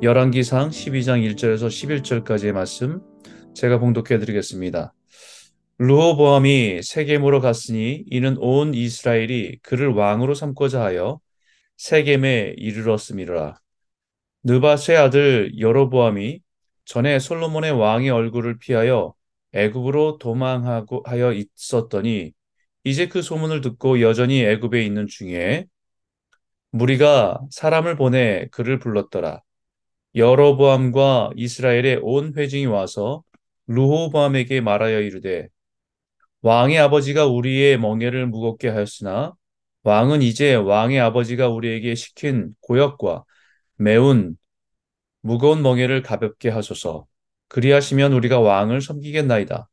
열왕기상 12장 1절에서 11절까지의 말씀 제가 봉독해 드리겠습니다. 르호보암이 세겜으로 갔으니 이는 온 이스라엘이 그를 왕으로 삼고자 하여 세겜에 이르렀음이라. 느바세 아들 여로보암이 전에 솔로몬의 왕의 얼굴을 피하여 애굽으로 도망하고 하여 있었더니 이제 그 소문을 듣고 여전히 애굽에 있는 중에 무리가 사람을 보내 그를 불렀더라. 여로보암과 이스라엘의 온 회중이 와서 르호보암에게 말하여 이르되 왕의 아버지가 우리의 멍에를 무겁게 하였으나 왕은 이제 왕의 아버지가 우리에게 시킨 고역과 매운 무거운 멍에를 가볍게 하소서. 그리하시면 우리가 왕을 섬기겠나이다.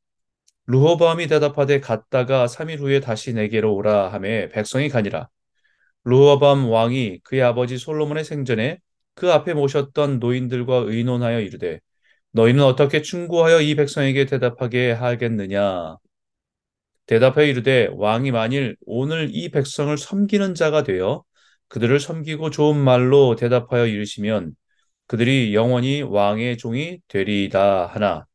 르호보암이 대답하되 갔다가 3일 후에 다시 내게로 오라 하매 백성이 가니라. 르호보암 왕이 그의 아버지 솔로몬의 생전에 그 앞에 모셨던 노인들과 의논하여 이르되 너희는 어떻게 충고하여 이 백성에게 대답하게 하겠느냐? 대답하여 이르되 왕이 만일 오늘 이 백성을 섬기는 자가 되어 그들을 섬기고 좋은 말로 대답하여 이르시면 그들이 영원히 왕의 종이 되리이다 하나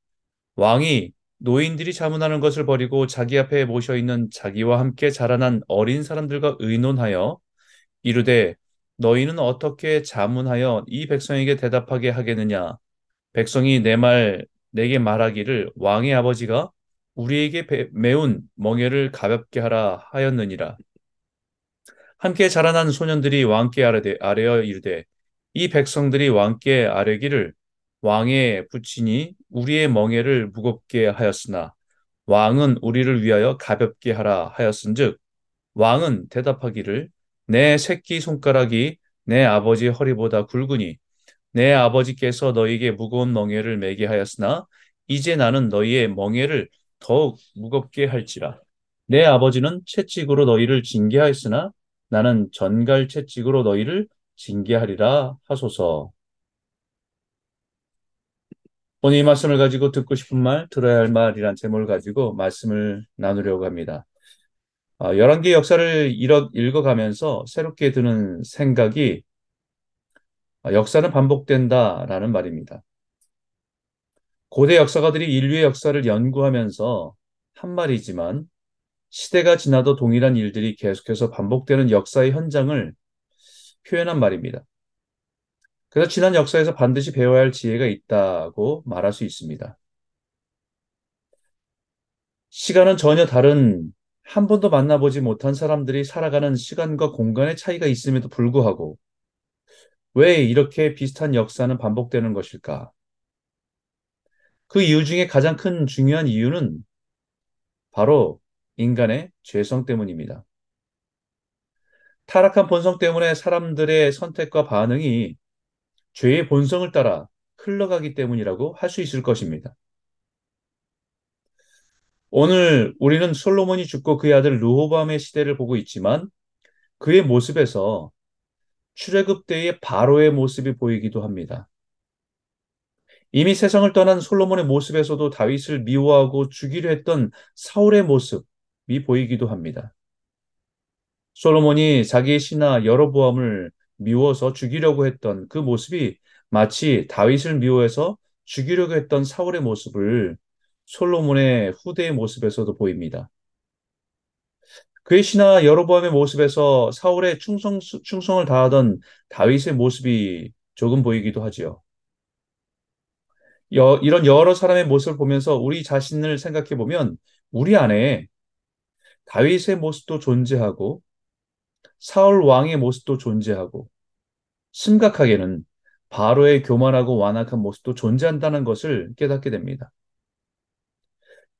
왕이 노인들이 자문하는 것을 버리고 자기 앞에 모셔 있는 자기와 함께 자라난 어린 사람들과 의논하여 이르되 너희는 어떻게 자문하여 이 백성에게 대답하게 하겠느냐? 백성이 내 말, 내게 말하기를 왕의 아버지가 우리에게 매운 멍에를 가볍게 하라 하였느니라. 함께 자라난 소년들이 왕께 아뢰되, 아뢰어 이르되 이 백성들이 왕께 아뢰기를 왕의 부친이 우리의 멍에를 무겁게 하였으나 왕은 우리를 위하여 가볍게 하라 하였은즉 왕은 대답하기를 내 새끼 손가락이 내 아버지 허리보다 굵으니 내 아버지께서 너에게 무거운 멍에를 매게 하였으나 이제 나는 너희의 멍에를 더욱 무겁게 할지라. 내 아버지는 채찍으로 너희를 징계하였으나 나는 전갈 채찍으로 너희를 징계하리라 하소서. 오늘 이 말씀을 가지고 듣고 싶은 말, 들어야 할 말이란 제목을 가지고 말씀을 나누려고 합니다. 어, 열왕기 역사를 읽어가면서 새롭게 드는 생각이 어, 역사는 반복된다라는 말입니다. 고대 역사가들이 인류의 역사를 연구하면서 한 말이지만 시대가 지나도 동일한 일들이 계속해서 반복되는 역사의 현장을 표현한 말입니다. 그래서 지난 역사에서 반드시 배워야 할 지혜가 있다고 말할 수 있습니다. 시간은 전혀 다른 한 번도 만나보지 못한 사람들이 살아가는 시간과 공간의 차이가 있음에도 불구하고 왜 이렇게 비슷한 역사는 반복되는 것일까? 그 이유 중에 가장 큰 중요한 이유는 바로 인간의 죄성 때문입니다. 타락한 본성 때문에 사람들의 선택과 반응이 죄의 본성을 따라 흘러가기 때문이라고 할 수 있을 것입니다. 오늘 우리는 솔로몬이 죽고 그의 아들 르호밤의 시대를 보고 있지만 그의 모습에서 출애굽 때의 바로의 모습이 보이기도 합니다. 이미 세상을 떠난 솔로몬의 모습에서도 다윗을 미워하고 죽이려 했던 사울의 모습이 보이기도 합니다. 솔로몬이 자기의 신하 여로보암을 미워서 죽이려고 했던 그 모습이 마치 다윗을 미워해서 죽이려고 했던 사울의 모습을 솔로몬의 후대의 모습에서도 보입니다. 그의 신하 여로보암의 모습에서 사울의 충성, 충성을 다하던 다윗의 모습이 조금 보이기도 하지요. 여, 이런 여러 사람의 모습을 보면서 우리 자신을 생각해 보면 우리 안에 다윗의 모습도 존재하고 사울 왕의 모습도 존재하고 심각하게는 바로의 교만하고 완악한 모습도 존재한다는 것을 깨닫게 됩니다.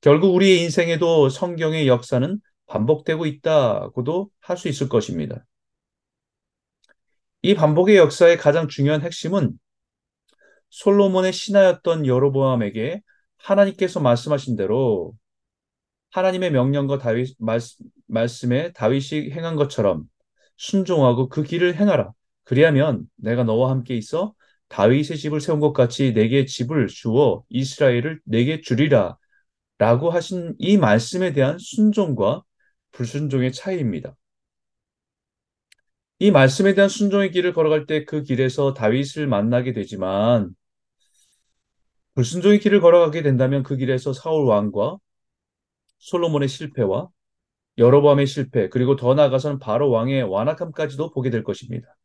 결국 우리의 인생에도 성경의 역사는 반복되고 있다고도 할 수 있을 것입니다. 이 반복의 역사의 가장 중요한 핵심은 솔로몬의 신하였던 여로보암에게 하나님께서 말씀하신 대로 하나님의 명령과 다윗 말씀 에 다윗이 행한 것처럼 순종하고 그 길을 행하라. 그리하면 내가 너와 함께 있어 다윗의 집을 세운 것 같이 내게 집을 주어 이스라엘을 내게 주리라. 라고 하신 이 말씀에 대한 순종과 불순종의 차이입니다. 이 말씀에 대한 순종의 길을 걸어갈 때 그 길에서 다윗을 만나게 되지만 불순종의 길을 걸어가게 된다면 그 길에서 사울 왕과 솔로몬의 실패와 여로보암의 실패 그리고 더 나아가서는 바로 왕의 완악함까지도 보게 될 것입니다.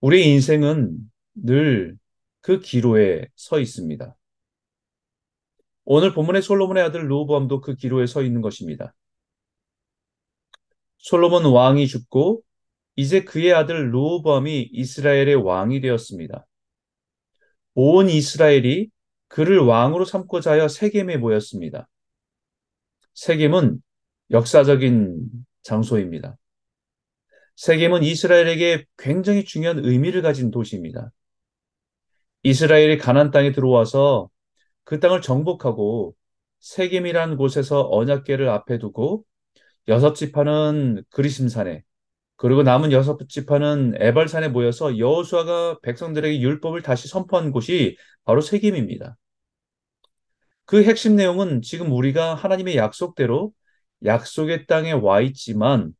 우리의 인생은 늘 그 기로에 서 있습니다. 오늘 본문의 솔로몬의 아들 르호보암도 그 기로에 서 있는 것입니다. 솔로몬 왕이 죽고 이제 그의 아들 르호보암이 이스라엘의 왕이 되었습니다. 온 이스라엘이 그를 왕으로 삼고자 하여 세겜에 모였습니다. 세겜은 역사적인 장소입니다. 세겜은 이스라엘에게 굉장히 중요한 의미를 가진 도시입니다. 이스라엘이 가난 땅에 들어와서 그 땅을 정복하고 세겜이란 곳에서 언약궤를 앞에 두고 여섯 지파는 그리심산에 그리고 남은 여섯 지파는 에발산에 모여서 여호수아가 백성들에게 율법을 다시 선포한 곳이 바로 세겜입니다. 그 핵심 내용은 지금 우리가 하나님의 약속대로 약속의 땅에 와 있지만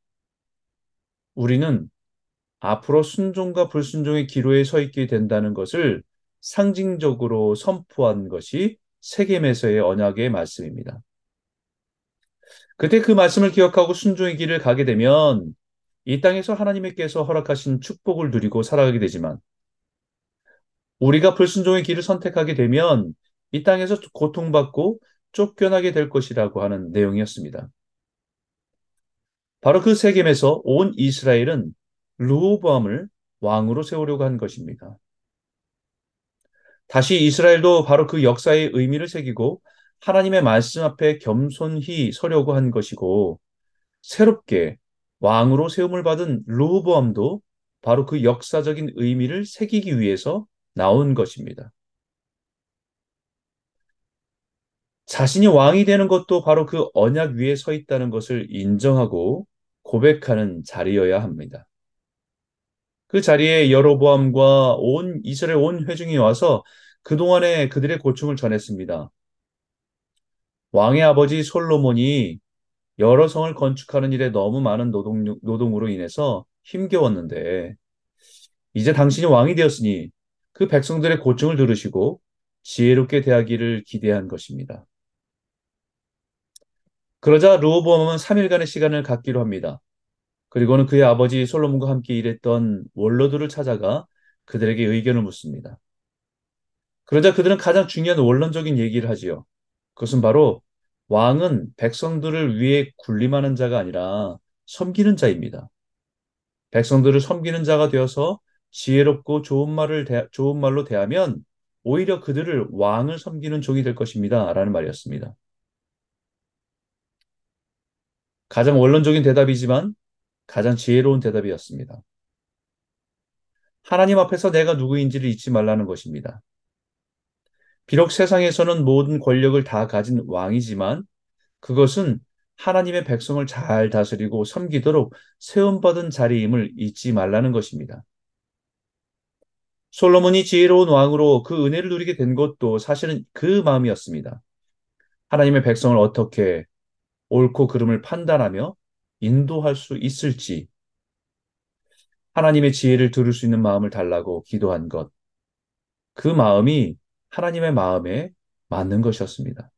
우리는 앞으로 순종과 불순종의 기로에 서 있게 된다는 것을 상징적으로 선포한 것이 세겜에서의 언약의 말씀입니다. 그때 그 말씀을 기억하고 순종의 길을 가게 되면 이 땅에서 하나님께서 허락하신 축복을 누리고 살아가게 되지만 우리가 불순종의 길을 선택하게 되면 이 땅에서 고통받고 쫓겨나게 될 것이라고 하는 내용이었습니다. 바로 그 세겜에서 온 이스라엘은 르호보암을 왕으로 세우려고 한 것입니다. 다시 이스라엘도 바로 그 역사의 의미를 새기고 하나님의 말씀 앞에 겸손히 서려고 한 것이고 새롭게 왕으로 세움을 받은 르호보암도 바로 그 역사적인 의미를 새기기 위해서 나온 것입니다. 자신이 왕이 되는 것도 바로 그 언약 위에 서 있다는 것을 인정하고 고백하는 자리여야 합니다. 그 자리에 여로보암과 온 이스라엘 온 회중이 와서 그동안에 그들의 고충을 전했습니다. 왕의 아버지 솔로몬이 여러 성을 건축하는 일에 너무 많은 노동, 노동으로 인해서 힘겨웠는데 이제 당신이 왕이 되었으니 그 백성들의 고충을 들으시고 지혜롭게 대하기를 기대한 것입니다. 그러자 르호보암은 3일간의 시간을 갖기로 합니다. 그리고는 그의 아버지 솔로몬과 함께 일했던 원로들을 찾아가 그들에게 의견을 묻습니다. 그러자 그들은 가장 중요한 원론적인 얘기를 하지요. 그것은 바로 왕은 백성들을 위해 군림하는 자가 아니라 섬기는 자입니다. 백성들을 섬기는 자가 되어서 지혜롭고 좋은 말을 대, 좋은 말로 대하면 오히려 그들을 왕을 섬기는 종이 될 것입니다. 라는 말이었습니다. 가장 원론적인 대답이지만 가장 지혜로운 대답이었습니다. 하나님 앞에서 내가 누구인지를 잊지 말라는 것입니다. 비록 세상에서는 모든 권력을 다 가진 왕이지만 그것은 하나님의 백성을 잘 다스리고 섬기도록 세움받은 자리임을 잊지 말라는 것입니다. 솔로몬이 지혜로운 왕으로 그 은혜를 누리게 된 것도 사실은 그 마음이었습니다. 하나님의 백성을 어떻게 옳고 그름을 판단하며 인도할 수 있을지 하나님의 지혜를 들을 수 있는 마음을 달라고 기도한 것. 그 마음이 하나님의 마음에 맞는 것이었습니다.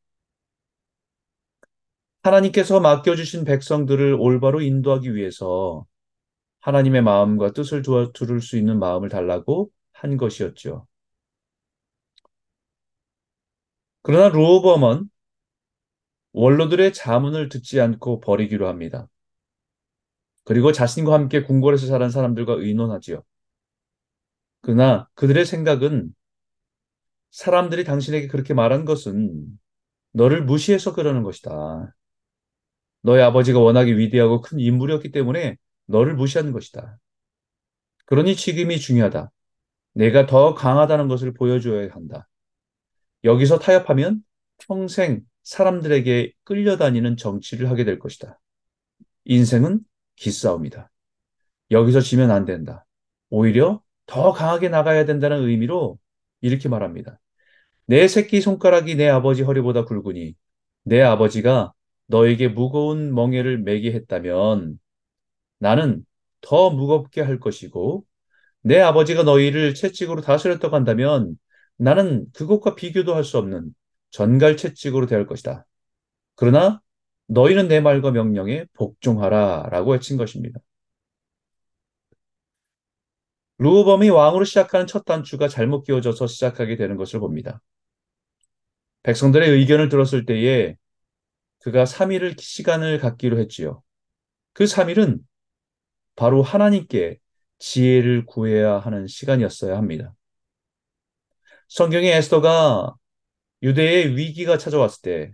하나님께서 맡겨주신 백성들을 올바로 인도하기 위해서 하나님의 마음과 뜻을 들을 수 있는 마음을 달라고 한 것이었죠. 그러나 루오범은 원로들의 자문을 듣지 않고 버리기로 합니다. 그리고 자신과 함께 궁궐에서 자란 사람들과 의논하지요. 그러나 그들의 생각은 사람들이 당신에게 그렇게 말한 것은 너를 무시해서 그러는 것이다. 너의 아버지가 워낙에 위대하고 큰 인물이었기 때문에 너를 무시하는 것이다. 그러니 지금이 중요하다. 내가 더 강하다는 것을 보여줘야 한다. 여기서 타협하면 평생 사람들에게 끌려다니는 정치를 하게 될 것이다. 인생은 기싸움이다. 여기서 지면 안 된다. 오히려 더 강하게 나가야 된다는 의미로 이렇게 말합니다. 내 새끼 손가락이 내 아버지 허리보다 굵으니 내 아버지가 너에게 무거운 멍에를 매게 했다면 나는 더 무겁게 할 것이고 내 아버지가 너희를 채찍으로 다스렸다고 한다면 나는 그것과 비교도 할 수 없는 전갈 채찍으로 대할 것이다. 그러나 너희는 내 말과 명령에 복종하라 라고 외친 것입니다. 루호범이 왕으로 시작하는 첫 단추가 잘못 끼워져서 시작하게 되는 것을 봅니다. 백성들의 의견을 들었을 때에 그가 3일을 시간을 갖기로 했지요. 그 3일은 바로 하나님께 지혜를 구해야 하는 시간이었어야 합니다. 성경의 에스더가 유대의 위기가 찾아왔을 때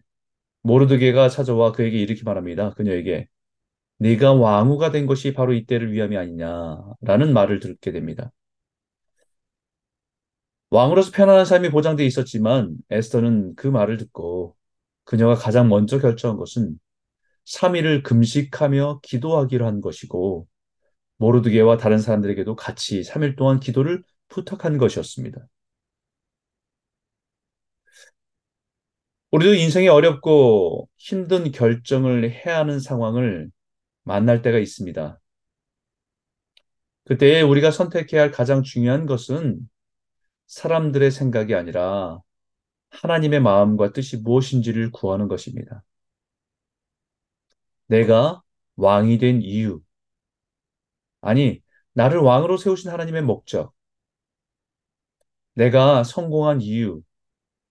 모르드게가 찾아와 그에게 이렇게 말합니다. 그녀에게 네가 왕후가 된 것이 바로 이때를 위함이 아니냐라는 말을 듣게 됩니다. 왕으로서 편안한 삶이 보장돼 있었지만 에스더는 그 말을 듣고 그녀가 가장 먼저 결정한 것은 3일을 금식하며 기도하기로 한 것이고 모르드게와 다른 사람들에게도 같이 3일 동안 기도를 부탁한 것이었습니다. 우리도 인생이 어렵고 힘든 결정을 해야 하는 상황을 만날 때가 있습니다. 그때 우리가 선택해야 할 가장 중요한 것은 사람들의 생각이 아니라 하나님의 마음과 뜻이 무엇인지를 구하는 것입니다. 내가 왕이 된 이유, 아니, 나를 왕으로 세우신 하나님의 목적, 내가 성공한 이유,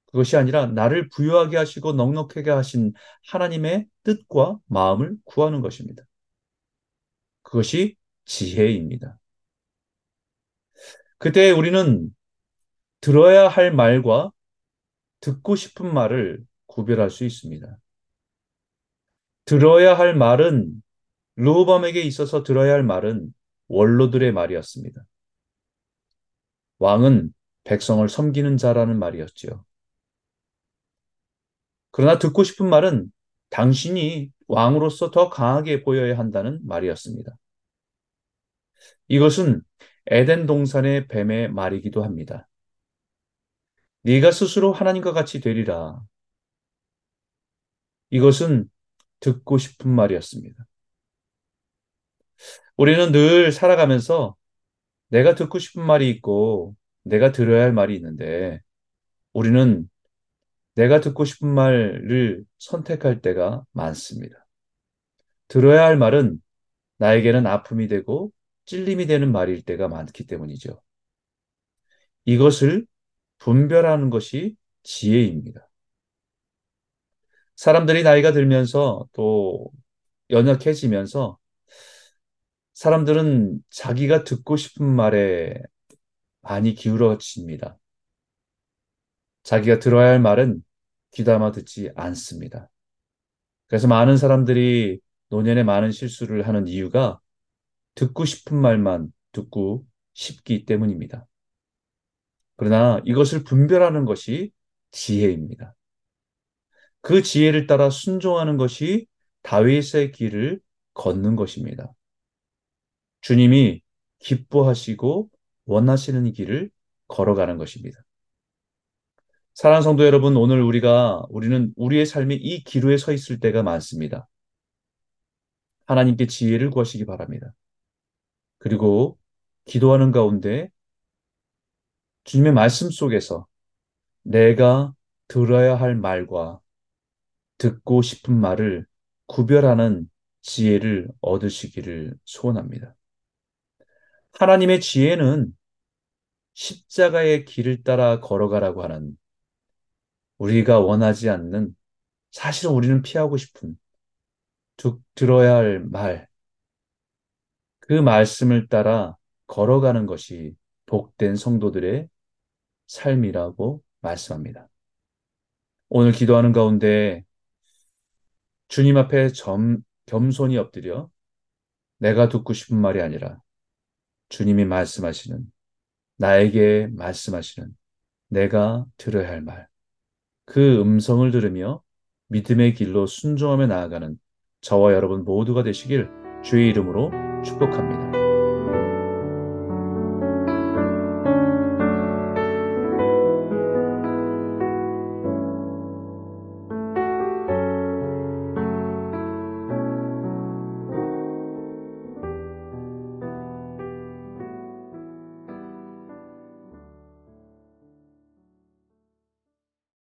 그것이 아니라 나를 부유하게 하시고 넉넉하게 하신 하나님의 뜻과 마음을 구하는 것입니다. 그것이 지혜입니다. 그때 우리는 들어야 할 말과 듣고 싶은 말을 구별할 수 있습니다. 들어야 할 말은 르호밤에게 있어서 들어야 할 말은 원로들의 말이었습니다. 왕은 백성을 섬기는 자라는 말이었지요. 그러나 듣고 싶은 말은 당신이 왕으로서 더 강하게 보여야 한다는 말이었습니다. 이것은 에덴 동산의 뱀의 말이기도 합니다. 네가 스스로 하나님과 같이 되리라. 이것은 듣고 싶은 말이었습니다. 우리는 늘 살아가면서 내가 듣고 싶은 말이 있고 내가 들어야 할 말이 있는데 우리는 내가 듣고 싶은 말을 선택할 때가 많습니다. 들어야 할 말은 나에게는 아픔이 되고 찔림이 되는 말일 때가 많기 때문이죠. 이것을 분별하는 것이 지혜입니다. 사람들이 나이가 들면서 또 연약해지면서 사람들은 자기가 듣고 싶은 말에 많이 기울어집니다. 자기가 들어야 할 말은 귀담아 듣지 않습니다. 그래서 많은 사람들이 노년에 많은 실수를 하는 이유가 듣고 싶은 말만 듣고 싶기 때문입니다. 그러나 이것을 분별하는 것이 지혜입니다. 그 지혜를 따라 순종하는 것이 다윗의 길을 걷는 것입니다. 주님이 기뻐하시고 원하시는 길을 걸어가는 것입니다. 사랑하는 성도 여러분, 오늘 우리가, 우리는 우리의 삶이 이 기로에 서 있을 때가 많습니다. 하나님께 지혜를 구하시기 바랍니다. 그리고 기도하는 가운데 주님의 말씀 속에서 내가 들어야 할 말과 듣고 싶은 말을 구별하는 지혜를 얻으시기를 소원합니다. 하나님의 지혜는 십자가의 길을 따라 걸어가라고 하는 우리가 원하지 않는 사실은 우리는 피하고 싶은 들어야 할 말, 그 말씀을 따라 걸어가는 것이 복된 성도들의 삶이라고 말씀합니다. 오늘 기도하는 가운데 주님 앞에 점, 겸손히 엎드려 내가 듣고 싶은 말이 아니라 주님이 말씀하시는 나에게 말씀하시는 내가 들어야 할 말, 그 음성을 들으며 믿음의 길로 순종하며 나아가는 저와 여러분 모두가 되시길 주의 이름으로 축복합니다.